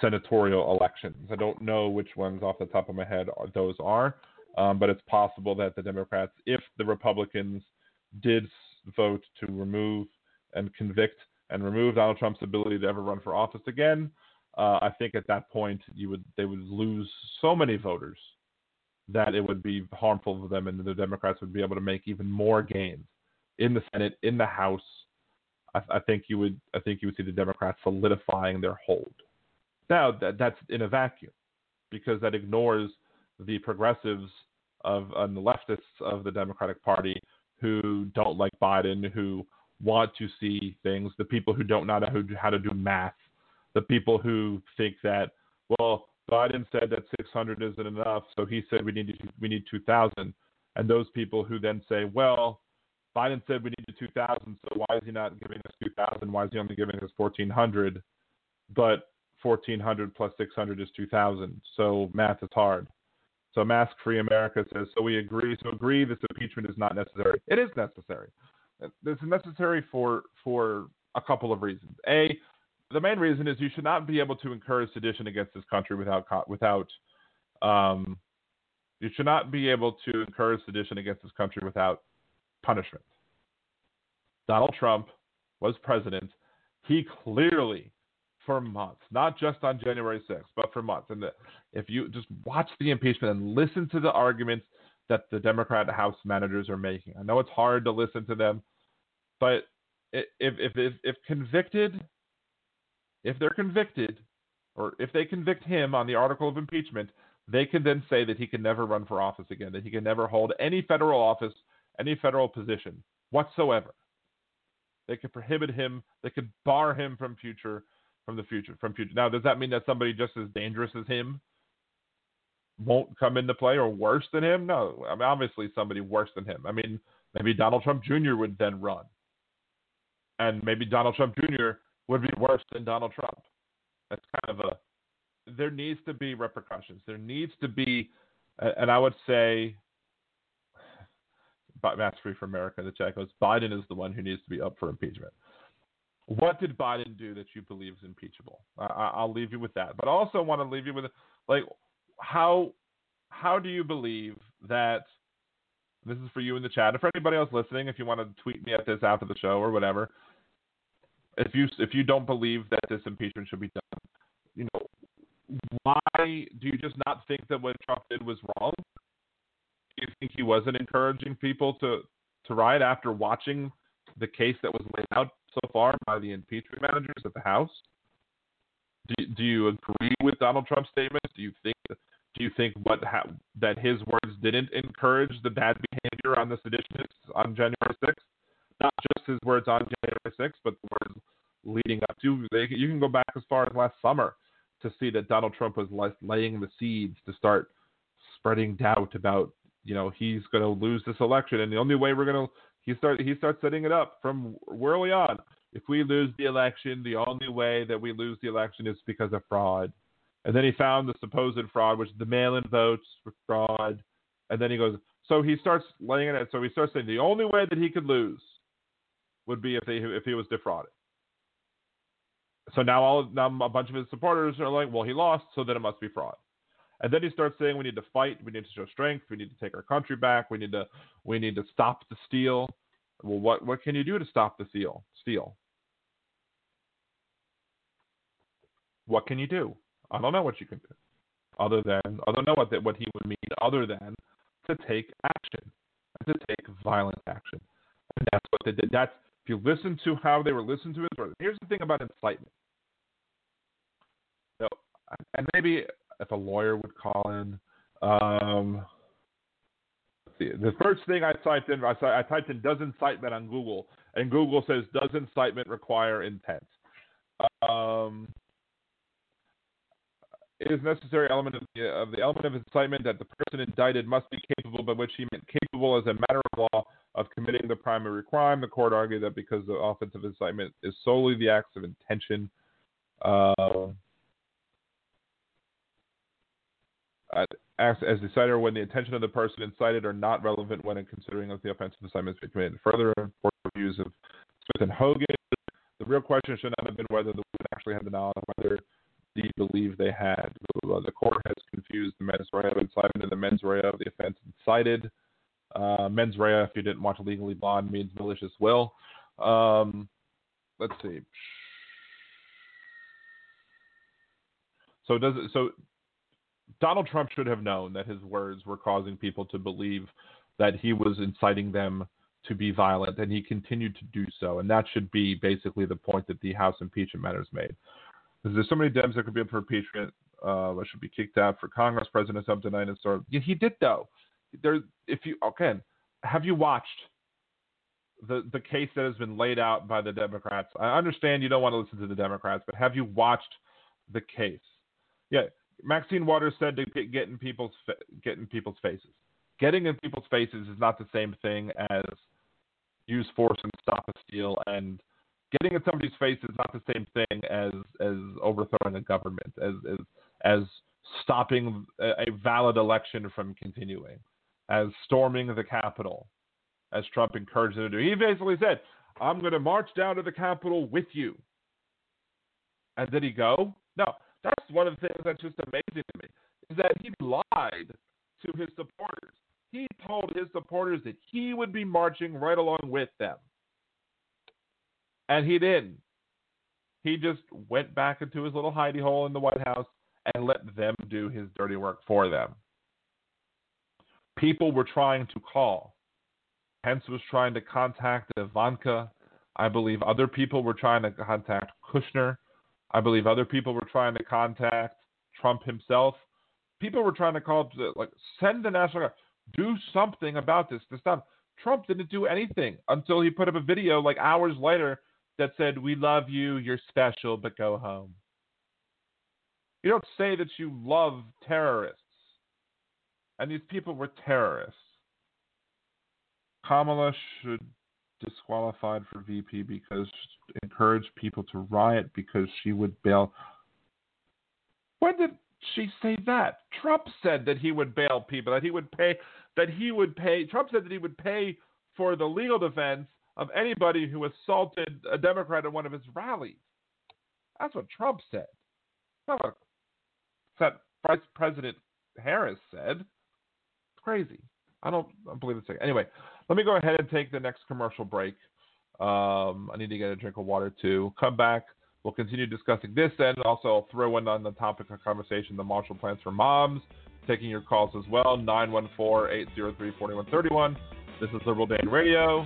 senatorial elections. I don't know which ones off the top of my head are, those are, um, but it's possible that the Democrats, if the Republicans did vote to remove and convict and remove Donald Trump's ability to ever run for office again, uh, I think at that point you would they would lose so many voters that it would be harmful for them, and the Democrats would be able to make even more gains in the Senate, in the House. I, I think you would, I think you would see the Democrats solidifying their hold. Now that that's in a vacuum, because that ignores the progressives of and the leftists of the Democratic Party who don't like Biden, who want to see things, the people who don't know how to do math, the people who think that well Biden said that 600 isn't enough, so he said we need to, we need 2,000. And those people who then say, well, Biden said we need 2,000, so why is he not giving us 2,000? Why is he only giving us 1,400? But 1,400 plus 600 is 2,000. So math is hard. So Mask Free America says, so we agree. So agree this impeachment is not necessary. It is necessary. It's necessary for for a couple of reasons. A, the main reason is you should not be able to encourage sedition against this country without without um, you should not be able to encourage sedition against this country without punishment. Donald Trump was president. He clearly, for months, not just on January 6th, but for months, and the, if you just watch the impeachment and listen to the arguments that the Democrat House managers are making, I know it's hard to listen to them, but if if if, if convicted if they're convicted, or if they convict him on the article of impeachment, they can then say that he can never run for office again, that he can never hold any federal office, any federal position whatsoever. They could prohibit him. They could bar him from future, from the future, from future. Now, does that mean that somebody just as dangerous as him won't come into play, or worse than him? No, I mean obviously somebody worse than him. I mean, maybe Donald Trump Jr. would then run, and maybe Donald Trump Jr would be worse than Donald Trump. That's kind of a there needs to be repercussions. There needs to be, and I would say, Mask Free for America, the chat goes, Biden is the one who needs to be up for impeachment. What did Biden do that you believe is impeachable? I, will leave you with that, but I also want to leave you with like how how do you believe that this is for you in the chat, and for anybody else listening, if you want to tweet me at this after the show or whatever, if you if you don't believe that this impeachment should be done, you know, why do you just not think that what Trump did was wrong? Do you think he wasn't encouraging people to to riot after watching the case that was laid out so far by the impeachment managers at the House? Do, do you agree with Donald Trump's statements? Do you think do you think what ha- that his words didn't encourage the bad behavior on the seditionists on January 6th? Not just his words on January 6th, but the words leading up to. They, you can go back as far as last summer to see that Donald Trump was laying the seeds to start spreading doubt about, you know, he's going to lose this election, and the only way we're going to he start he starts setting it up from early on. If we lose the election, the only way that we lose the election is because of fraud. And then he found the supposed fraud, which the mail-in votes with fraud. And then he goes, so he starts laying it out. So he starts saying the only way that he could lose would be if they if he was defrauded. So now all now a bunch of his supporters are like, well, he lost, so then it must be fraud. And then he starts saying we need to fight, we need to show strength, we need to take our country back, we need to we need to stop the steal. Well, what what can you do to stop the steal? Steal. What can you do? I don't know what you can do, other than I don't know what what he would mean, other than to take action, to take violent action. And that's what they did. That's if you listen to how they were listening to his Here's the thing about incitement. So, and maybe if a lawyer would call in. Um, the first thing I typed in, I, I typed in "does incitement" on Google, and Google says "does incitement require intent?" Um, it is necessary element of the, of the, element of incitement that the person indicted must be capable, by which he meant capable as a matter of law of committing the primary crime. The court argued that because the offense of incitement is solely the acts of intention. Uh, as, as decided when the intention of the person incited are not relevant when considering if the offense of incitement has committed. Further, reviews of Smith and Hogan, the real question should not have been whether the woman actually had the knowledge, whether you believe they had. The court has confused the mens rea of incitement and the mens rea of the offense incited. Uh, mens rea, if you didn't watch Legally Blonde, means malicious will. Um, let's see. So does it, so Donald Trump should have known that his words were causing people to believe that he was inciting them to be violent, and he continued to do so. And that should be basically the point that the House impeachment matters made. There's so many Dems that could be up for impeachment, uh, that should be kicked out for Congress. President Trump denied it. So yeah, he did though. There, if you okay, have you watched the the case that has been laid out by the Democrats? I understand you don't want to listen to the Democrats, but have you watched the case? Yeah, Maxine Waters said to get, get in people's get in people's faces. Getting in people's faces is not the same thing as use force and stop a steal, and getting in somebody's face is not the same thing as as overthrowing a government, as as as stopping a, a valid election from continuing, as storming the Capitol, as Trump encouraged them to do. He basically said, "I'm going to march down to the Capitol with you." And did he go? No. That's one of the things that's just amazing to me is that he lied to his supporters. He told his supporters that he would be marching right along with them. And he didn't. He just went back into his little hidey hole in the White House and let them do his dirty work for them. People were trying to call. Pence was trying to contact Ivanka. I believe other people were trying to contact Kushner. I believe other people were trying to contact Trump himself. People were trying to call, like, send the National Guard, do something about this to stop. Trump didn't do anything until he put up a video like hours later that said, We love you, you're special, but go home. You don't say that you love terrorists. And these people were terrorists. Kamala should disqualified for VP because encouraged people to riot because she would bail. When did she say that? Trump said that he would bail people, that he would pay, that he would pay. Trump said that he would pay for the legal defense of anybody who assaulted a Democrat at one of his rallies. That's what Trump said. That's what Vice President Harris said. Crazy. I don't, I don't believe it's anyway. Let me go ahead and take the next commercial break. Um, I need to get a drink of water too. Come back. We'll continue discussing this and also I'll throw in on the topic of conversation the Marshall Plans for Moms, taking your calls as well, 914-803-4131. This is Liberal Dan Radio.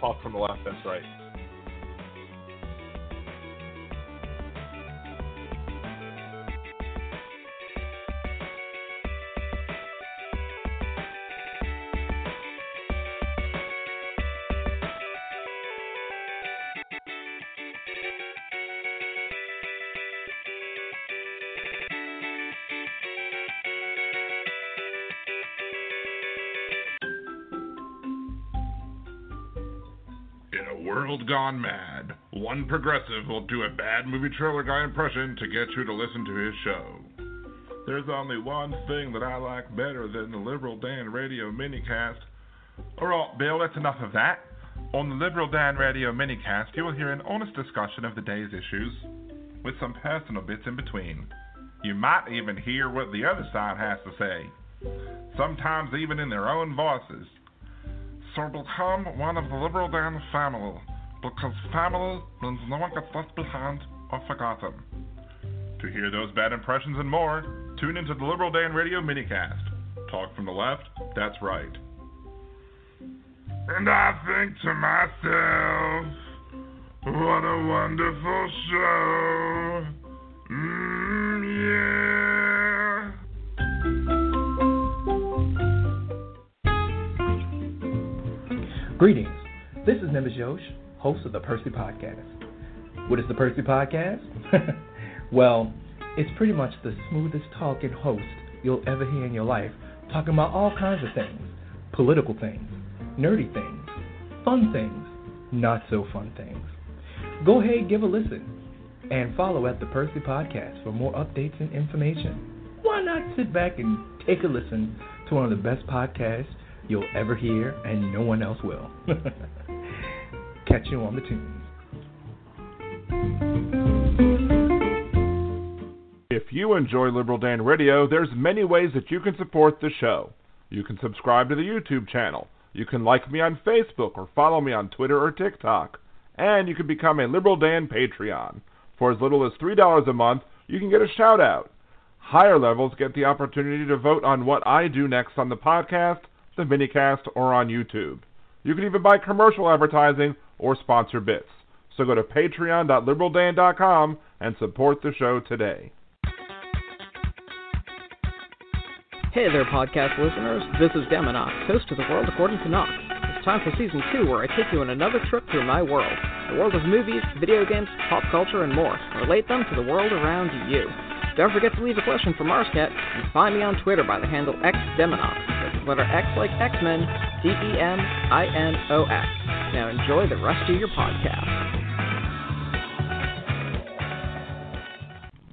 Talk from the left, that's right. Gone mad, one progressive will do a bad movie trailer guy impression to get you to listen to his show. There's only one thing that I like better than the Liberal Dan Radio minicast. Alright, oh, Bill, that's enough of that. On the Liberal Dan Radio minicast, you will hear an honest discussion of the day's issues, with some personal bits in between. You might even hear what the other side has to say, sometimes even in their own voices. So become one of the Liberal Dan family, because family means no one gets left behind or forgotten. To hear those bad impressions and more, tune into the Liberal Dan Radio minicast. Talk from the left, that's right. And I think to myself, what a wonderful show. Mm, yeah. Greetings. This is Nimbus Yosh, host of the Percy Podcast. What is the Percy Podcast? well, it's pretty much the smoothest talking host you'll ever hear in your life, talking about all kinds of things political things, nerdy things, fun things, not so fun things. Go ahead, give a listen, and follow at the Percy Podcast for more updates and information. Why not sit back and take a listen to one of the best podcasts you'll ever hear, and no one else will. Catch you on the tunes. If you enjoy Liberal Dan Radio, there's many ways that you can support the show. You can subscribe to the YouTube channel. You can like me on Facebook or follow me on Twitter or TikTok. And you can become a Liberal Dan Patreon. For as little as $3 a month, you can get a shout out. Higher levels get the opportunity to vote on what I do next on the podcast, the minicast, or on YouTube. You can even buy commercial advertising or sponsor bits. So go to patreon.liberaldan.com and support the show today. Hey there, podcast listeners. This is Deminox, host of The World According to Knox. It's time for season two, where I take you on another trip through my world the world of movies, video games, pop culture, and more. Relate them to the world around you. Don't forget to leave a question for Marscat and find me on Twitter by the handle XDeminox. That's letter X like X Men, D E M I N O X. Now enjoy the rest of your podcast.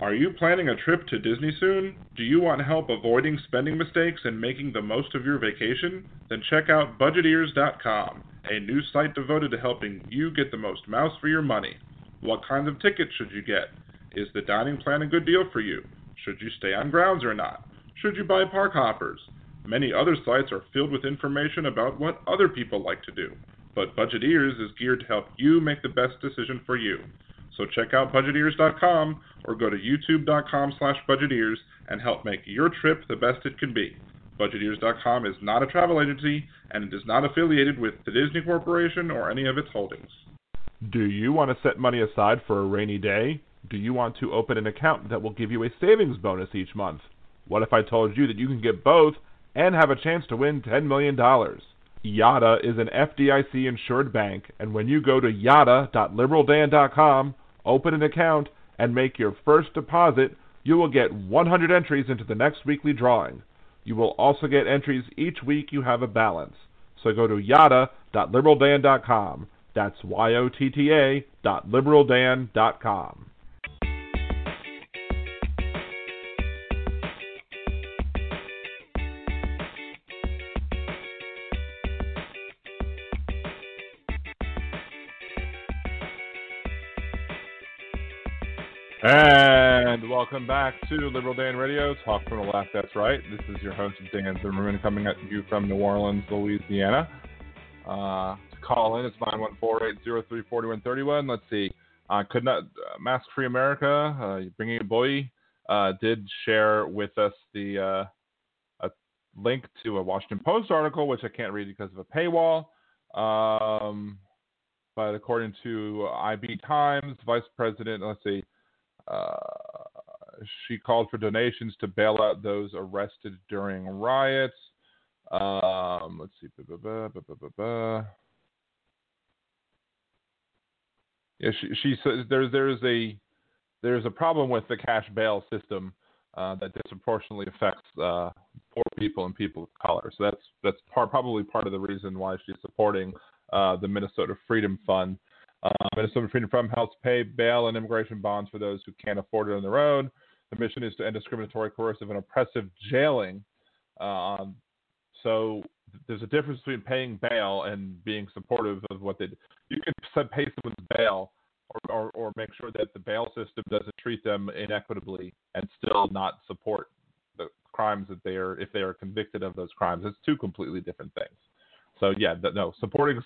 Are you planning a trip to Disney soon? Do you want help avoiding spending mistakes and making the most of your vacation? Then check out Budgeteers.com, a new site devoted to helping you get the most mouse for your money. What kinds of tickets should you get? Is the dining plan a good deal for you? Should you stay on grounds or not? Should you buy park hoppers? Many other sites are filled with information about what other people like to do, but Budgeteers is geared to help you make the best decision for you. So check out budgeteers.com or go to youtube.com slash budgeteers and help make your trip the best it can be. Budgeteers.com is not a travel agency and it is not affiliated with the Disney Corporation or any of its holdings. Do you want to set money aside for a rainy day? Do you want to open an account that will give you a savings bonus each month? What if I told you that you can get both and have a chance to win $10 million? Yotta is an FDIC insured bank, and when you go to yotta.liberaldan.com, open an account, and make your first deposit, you will get 100 entries into the next weekly drawing. You will also get entries each week you have a balance. So go to yotta.liberaldan.com. That's Y-O-T-T-A dot liberaldan.com. And welcome back to Liberal Dan Radio, Talk from the Left, that's right. This is your host, Dan Zimmerman, coming at you from New Orleans, Louisiana. Uh, to call in, it's 914-803-4131. Let's see. Uh, could not uh, Mask Free America, uh, bringing a boy, uh, did share with us the uh, a link to a Washington Post article, which I can't read because of a paywall. Um, but according to IB Times, Vice President, let's see, she called for donations to bail out those arrested during riots. Um, let's see. Yeah, she, she says there's there's a there's a problem with the cash bail system uh, that disproportionately affects uh, poor people and people of color. So that's that's probably part of the reason why she's supporting uh, the Minnesota Freedom Fund. Uh, Minnesota Freedom Fund helps pay bail and immigration bonds for those who can't afford it on their own. The mission is to end discriminatory, coercive, and oppressive jailing. Um, so there's a difference between paying bail and being supportive of what they do. You can pay someone's bail or, or, or make sure that the bail system doesn't treat them inequitably and still not support the crimes that they are if they are convicted of those crimes. It's two completely different things. So yeah, no, supporting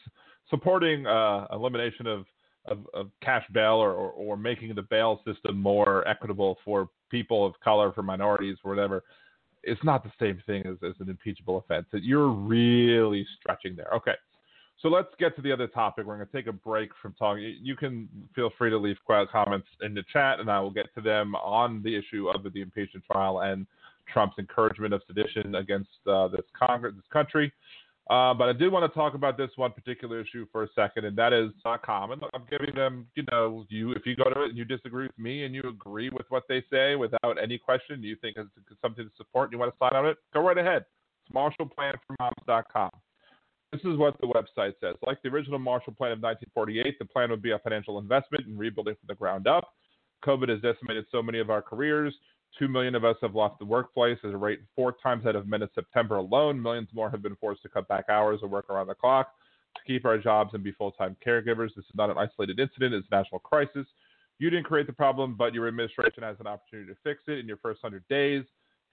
supporting uh, elimination of, of, of cash bail or, or, or making the bail system more equitable for people of color, for minorities, for whatever it's not the same thing as, as an impeachable offense. You're really stretching there. Okay. So let's get to the other topic. We're going to take a break from talking. You can feel free to leave comments in the chat, and I will get to them on the issue of the impeachment trial and Trump's encouragement of sedition against uh, this Congress, this country. Uh, but I did want to talk about this one particular issue for a second, and that is not common. I'm giving them, you know, you if you go to it and you disagree with me and you agree with what they say without any question, you think it's something to support and you want to sign on it, go right ahead. It's MarshallPlanForMoms.com. This is what the website says. Like the original Marshall Plan of 1948, the plan would be a financial investment in rebuilding from the ground up. COVID has decimated so many of our careers. Two million of us have left the workplace at a rate four times that of men in September alone. Millions more have been forced to cut back hours or work around the clock to keep our jobs and be full time caregivers. This is not an isolated incident, it's a national crisis. You didn't create the problem, but your administration has an opportunity to fix it in your first 100 days.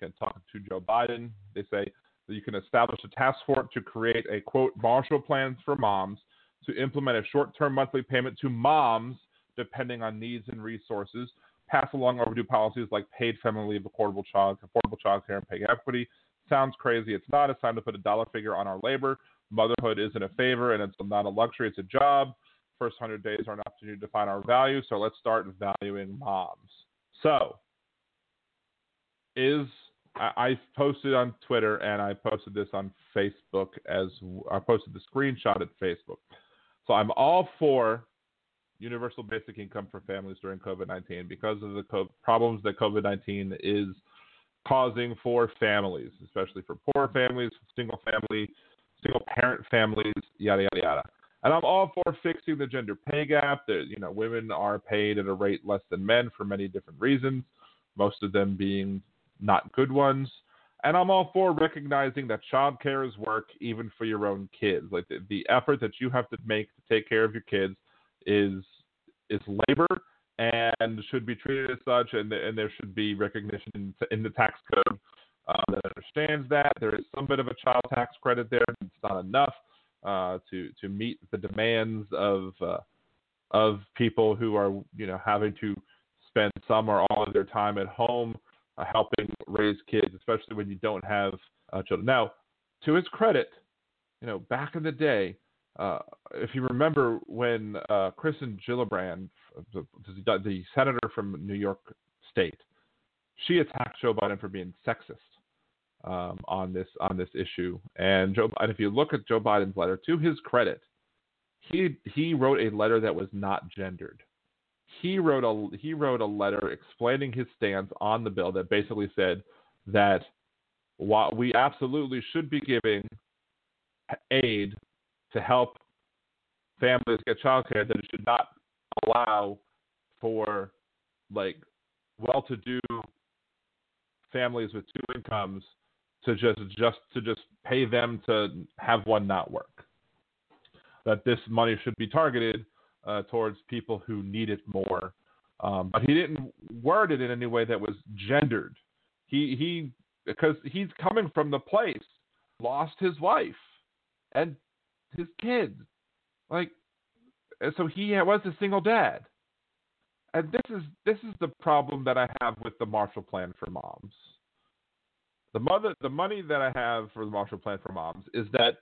Again, talking to Joe Biden, they say that you can establish a task force to create a quote Marshall Plans for moms to implement a short term monthly payment to moms depending on needs and resources pass along overdue policies like paid family leave, affordable child, affordable child care, and pay equity. Sounds crazy. It's not. It's time to put a dollar figure on our labor. Motherhood isn't a favor, and it's not a luxury. It's a job. First 100 days are an opportunity to define our value. So let's start valuing moms. So, is I posted on Twitter and I posted this on Facebook as I posted the screenshot at Facebook. So I'm all for universal basic income for families during COVID 19 because of the co- problems that COVID 19 is causing for families, especially for poor families, single family, single parent families, yada, yada, yada. And I'm all for fixing the gender pay gap. That you know, women are paid at a rate less than men for many different reasons, most of them being not good ones. And I'm all for recognizing that childcare is work even for your own kids. Like the, the effort that you have to make to take care of your kids is is labor and should be treated as such, and, and there should be recognition in, in the tax code uh, that understands that. There is some bit of a child tax credit there. but It's not enough uh, to to meet the demands of uh, of people who are you know having to spend some or all of their time at home uh, helping raise kids, especially when you don't have uh, children. Now, to his credit, you know back in the day uh, if you remember when uh, Kirsten Gillibrand, the, the, senator from New York State, she attacked Joe Biden for being sexist um, on this on this issue. And Joe, and if you look at Joe Biden's letter, to his credit, he he wrote a letter that was not gendered. He wrote a he wrote a letter explaining his stance on the bill that basically said that while we absolutely should be giving aid to help families get childcare that it should not allow for like well-to-do families with two incomes to just just to just pay them to have one not work. That this money should be targeted uh, towards people who need it more. Um, but he didn't word it in any way that was gendered. He he because he's coming from the place lost his wife and his kids. Like, so he was a single dad. and this is this is the problem that I have with the Marshall Plan for moms. The mother, the money that I have for the Marshall Plan for moms is that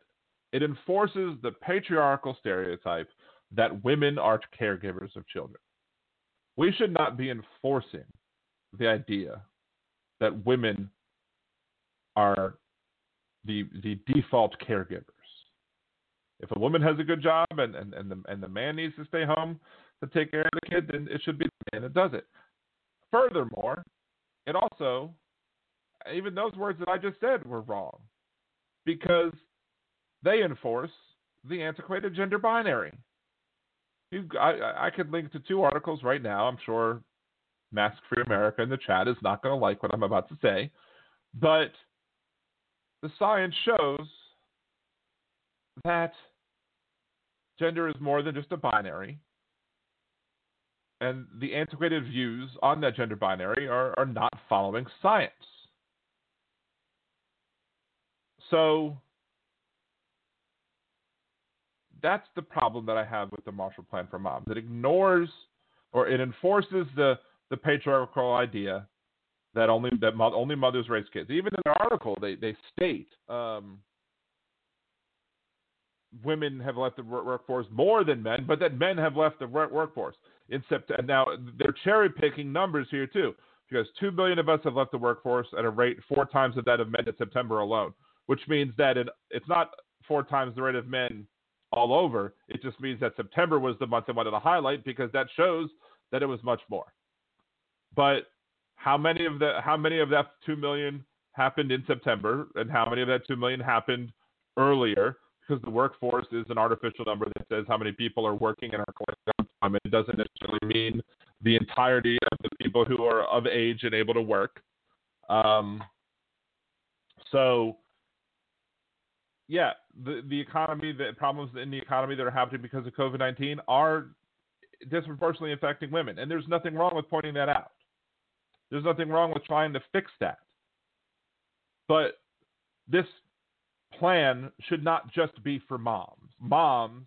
it enforces the patriarchal stereotype that women are caregivers of children. We should not be enforcing the idea that women are the the default caregivers. If a woman has a good job and, and, and the and the man needs to stay home to take care of the kid, then it should be the man that does it. Furthermore, it also even those words that I just said were wrong. Because they enforce the antiquated gender binary. You, I, I could link to two articles right now. I'm sure Mask Free America in the chat is not going to like what I'm about to say, but the science shows that gender is more than just a binary, and the antiquated views on that gender binary are, are not following science. So that's the problem that I have with the Marshall Plan for Moms. It ignores or it enforces the the patriarchal idea that only that only mothers raise kids. Even in the article, they they state um, women have left the workforce more than men, but that men have left the workforce in September. Now they're cherry picking numbers here too, because two billion of us have left the workforce at a rate four times of that of men in September alone, which means that it, it's not four times the rate of men all over. It just means that September was the month I wanted to highlight because that shows that it was much more. But how many of the how many of that two million happened in September, and how many of that two million happened earlier? Because the workforce is an artificial number that says how many people are working and are collecting unemployment. It doesn't necessarily mean the entirety of the people who are of age and able to work. Um, so yeah, the the economy, the problems in the economy that are happening because of COVID nineteen are disproportionately affecting women, and there's nothing wrong with pointing that out. There's nothing wrong with trying to fix that. But this plan should not just be for moms. Moms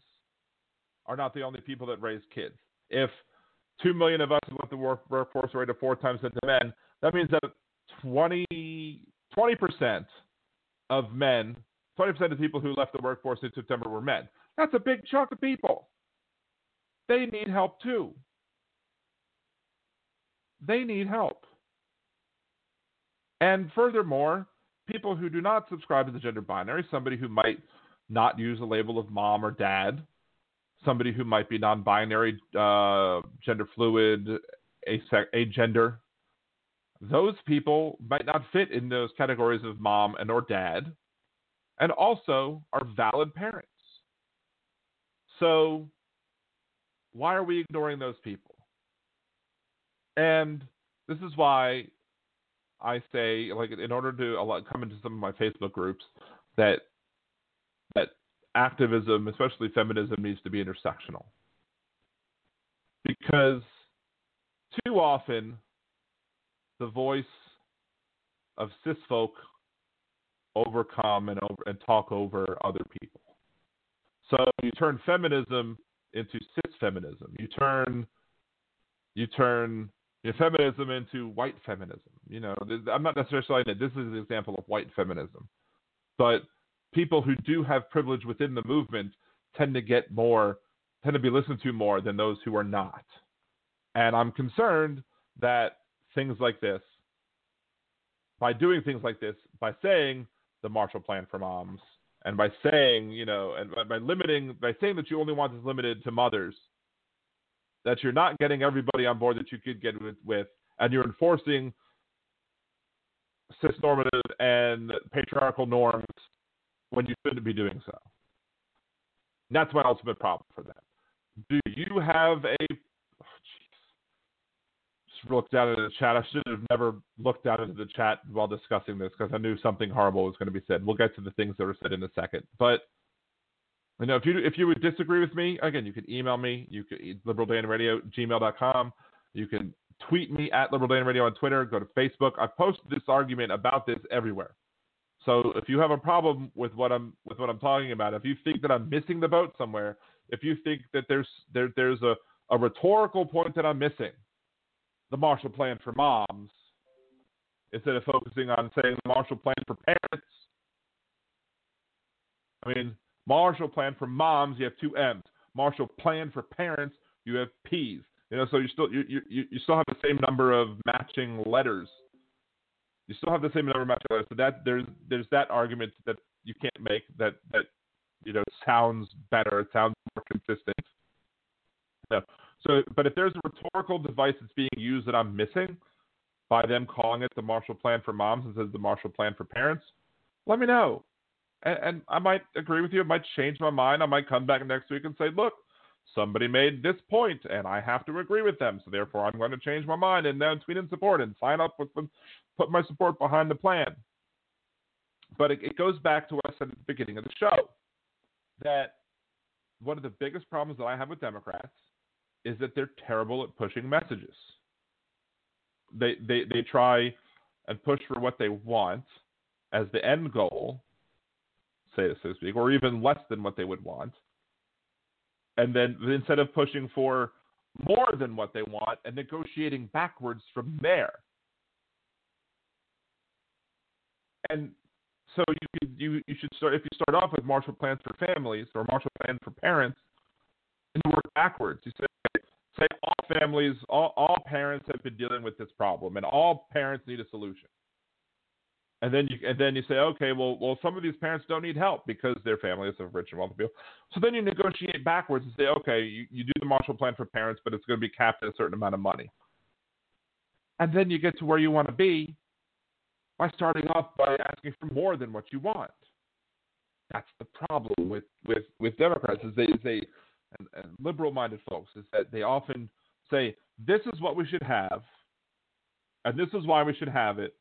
are not the only people that raise kids. If two million of us left the work, workforce rate of four times that the men, that means that 20 percent of men 20% of people who left the workforce in September were men. That's a big chunk of people. They need help too. They need help. And furthermore, people who do not subscribe to the gender binary, somebody who might not use the label of mom or dad, somebody who might be non binary, uh, gender fluid, agender, those people might not fit in those categories of mom and or dad and also are valid parents. So, why are we ignoring those people? And this is why I say, like, in order to come into some of my Facebook groups, that that activism, especially feminism, needs to be intersectional. Because too often, the voice of cis folk overcome and over and talk over other people. So you turn feminism into cis feminism. You turn you turn feminism into white feminism. You know, I'm not necessarily saying that this is an example of white feminism, but people who do have privilege within the movement tend to get more, tend to be listened to more than those who are not. And I'm concerned that things like this, by doing things like this, by saying the Marshall Plan for moms, and by saying, you know, and by limiting, by saying that you only want this limited to mothers, that you're not getting everybody on board that you could get with, with and you're enforcing cisnormative and patriarchal norms when you shouldn't be doing so. And that's my ultimate problem for that. Do you have a Oh jeez. looked down into the chat. I should have never looked down into the chat while discussing this because I knew something horrible was going to be said. We'll get to the things that were said in a second. But you know, if you if you would disagree with me, again, you can email me. You can liberaldanradio gmail.com. You can tweet me at liberaldanradio on Twitter. Go to Facebook. I post this argument about this everywhere. So if you have a problem with what I'm with what I'm talking about, if you think that I'm missing the boat somewhere, if you think that there's there there's a, a rhetorical point that I'm missing, the Marshall Plan for moms instead of focusing on saying the Marshall Plan for parents. I mean, Marshall Plan for moms, you have two M's. Marshall Plan for parents, you have P's. You know, so you still you, you you still have the same number of matching letters. You still have the same number of matching letters. So that there's there's that argument that you can't make that that you know sounds better. It sounds more consistent. No. So, but if there's a rhetorical device that's being used that I'm missing by them calling it the Marshall Plan for moms instead of the Marshall Plan for parents, let me know. And, and I might agree with you. I might change my mind. I might come back next week and say, look, somebody made this point and I have to agree with them. So therefore, I'm going to change my mind and then tweet in support and sign up with them, put my support behind the plan. But it, it goes back to what I said at the beginning of the show that one of the biggest problems that I have with Democrats is that they're terrible at pushing messages. They they they try and push for what they want as the end goal, say so to speak, or even less than what they would want. And then instead of pushing for more than what they want and negotiating backwards from there. And so you you you should start if you start off with Marshall plans for families or Marshall plans for parents, and work backwards. You say say all families, all, all parents have been dealing with this problem, and all parents need a solution. And then you and then you say, okay, well, well, some of these parents don't need help because their families of rich and wealthy people. So then you negotiate backwards and say, okay, you, you do the Marshall Plan for parents, but it's going to be capped at a certain amount of money. And then you get to where you want to be by starting off by asking for more than what you want. That's the problem with with with Democrats is they they and, and liberal-minded folks is that they often say this is what we should have, and this is why we should have it,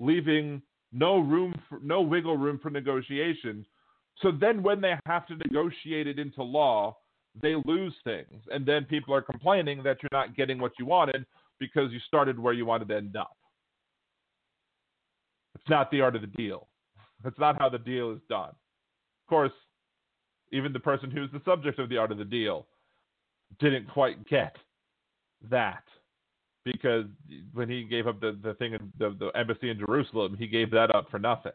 leaving no room for no wiggle room for negotiation. So then, when they have to negotiate it into law, they lose things, and then people are complaining that you're not getting what you wanted because you started where you wanted to end up. It's not the art of the deal. That's not how the deal is done. Of course, even the person who's the subject of the art of the deal didn't quite get that because when he gave up the, the thing in the, the embassy in Jerusalem, he gave that up for nothing.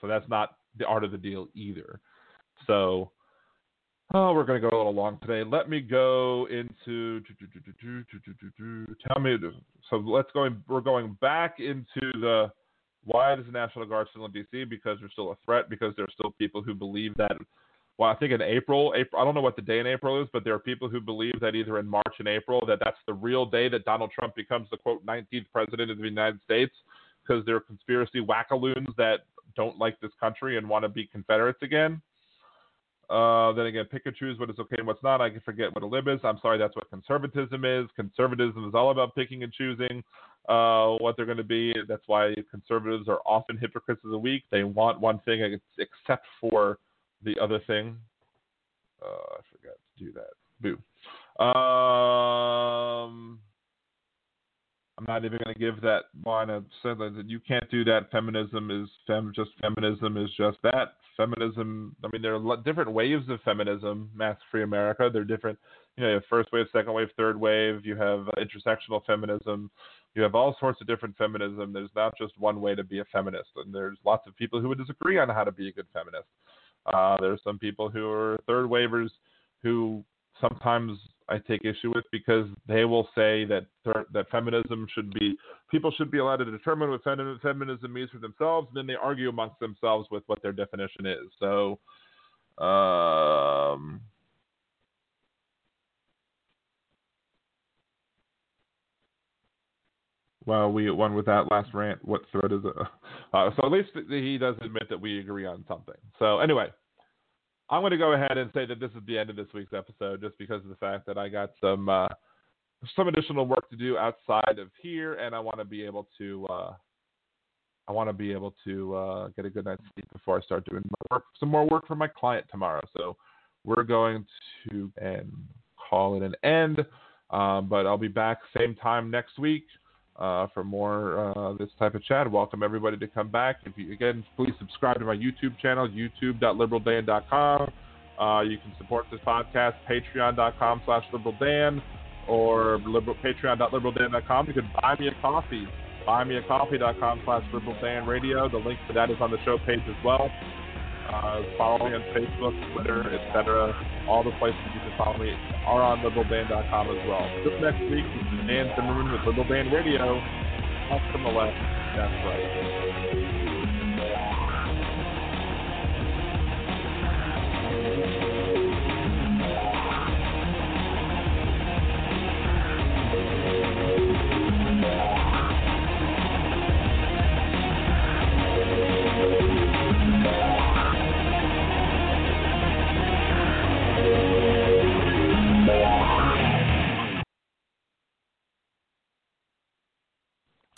So that's not the art of the deal either. So, oh, we're going to go a little long today. Let me go into tell me. So let's go. We're going back into the why does the National Guard still in D.C.? Because there's still a threat. Because there are still people who believe that. Well, I think in April, April, I don't know what the day in April is, but there are people who believe that either in March and April that that's the real day that Donald Trump becomes the quote 19th president of the United States, because there are conspiracy wackaloons that don't like this country and want to be Confederates again. Uh, then again, pick and choose what is okay and what's not. I can forget what a lib is. I'm sorry, that's what conservatism is. Conservatism is all about picking and choosing uh, what they're going to be. That's why conservatives are often hypocrites of the week. They want one thing except for the other thing. Uh, I forgot to do that. Boo. Um, I'm not even going to give that line of sentence you can't do that. Feminism is fem, just feminism is just that. Feminism. I mean, there are different waves of feminism. Mask Free America. They're different. You know, you have first wave, second wave, third wave. You have intersectional feminism. You have all sorts of different feminism. There's not just one way to be a feminist, and there's lots of people who would disagree on how to be a good feminist. Uh, are some people who are third wavers who sometimes I take issue with because they will say that that feminism should be people should be allowed to determine what feminism means for themselves, and then they argue amongst themselves with what their definition is. So, um, well, we won with that last rant. What thread is it? Uh, so at least he does admit that we agree on something. So anyway, I'm going to go ahead and say that this is the end of this week's episode, just because of the fact that I got some uh, some additional work to do outside of here, and I want to be able to uh, I want to be able to uh, get a good night's sleep before I start doing work, some more work for my client tomorrow. So we're going to and call it an end, um, but I'll be back same time next week. Uh, for more uh, this type of chat. Welcome everybody to come back. If you again, please subscribe to my YouTube channel, youtube.liberaldan.com. Uh, you can support this podcast, patreon.com slash liberaldan. or liberal, patreon.liberaldan.com. You can buy me a coffee. Buymeacoffee.com slash liberaldanradio. The link to that is on the show page as well. Uh, follow me on Facebook, Twitter, etc. All the places you can follow me are on liberaldan.com as well. This next week, Dan Zimmerman with Liberal Dan Radio. Up from the left. That's right.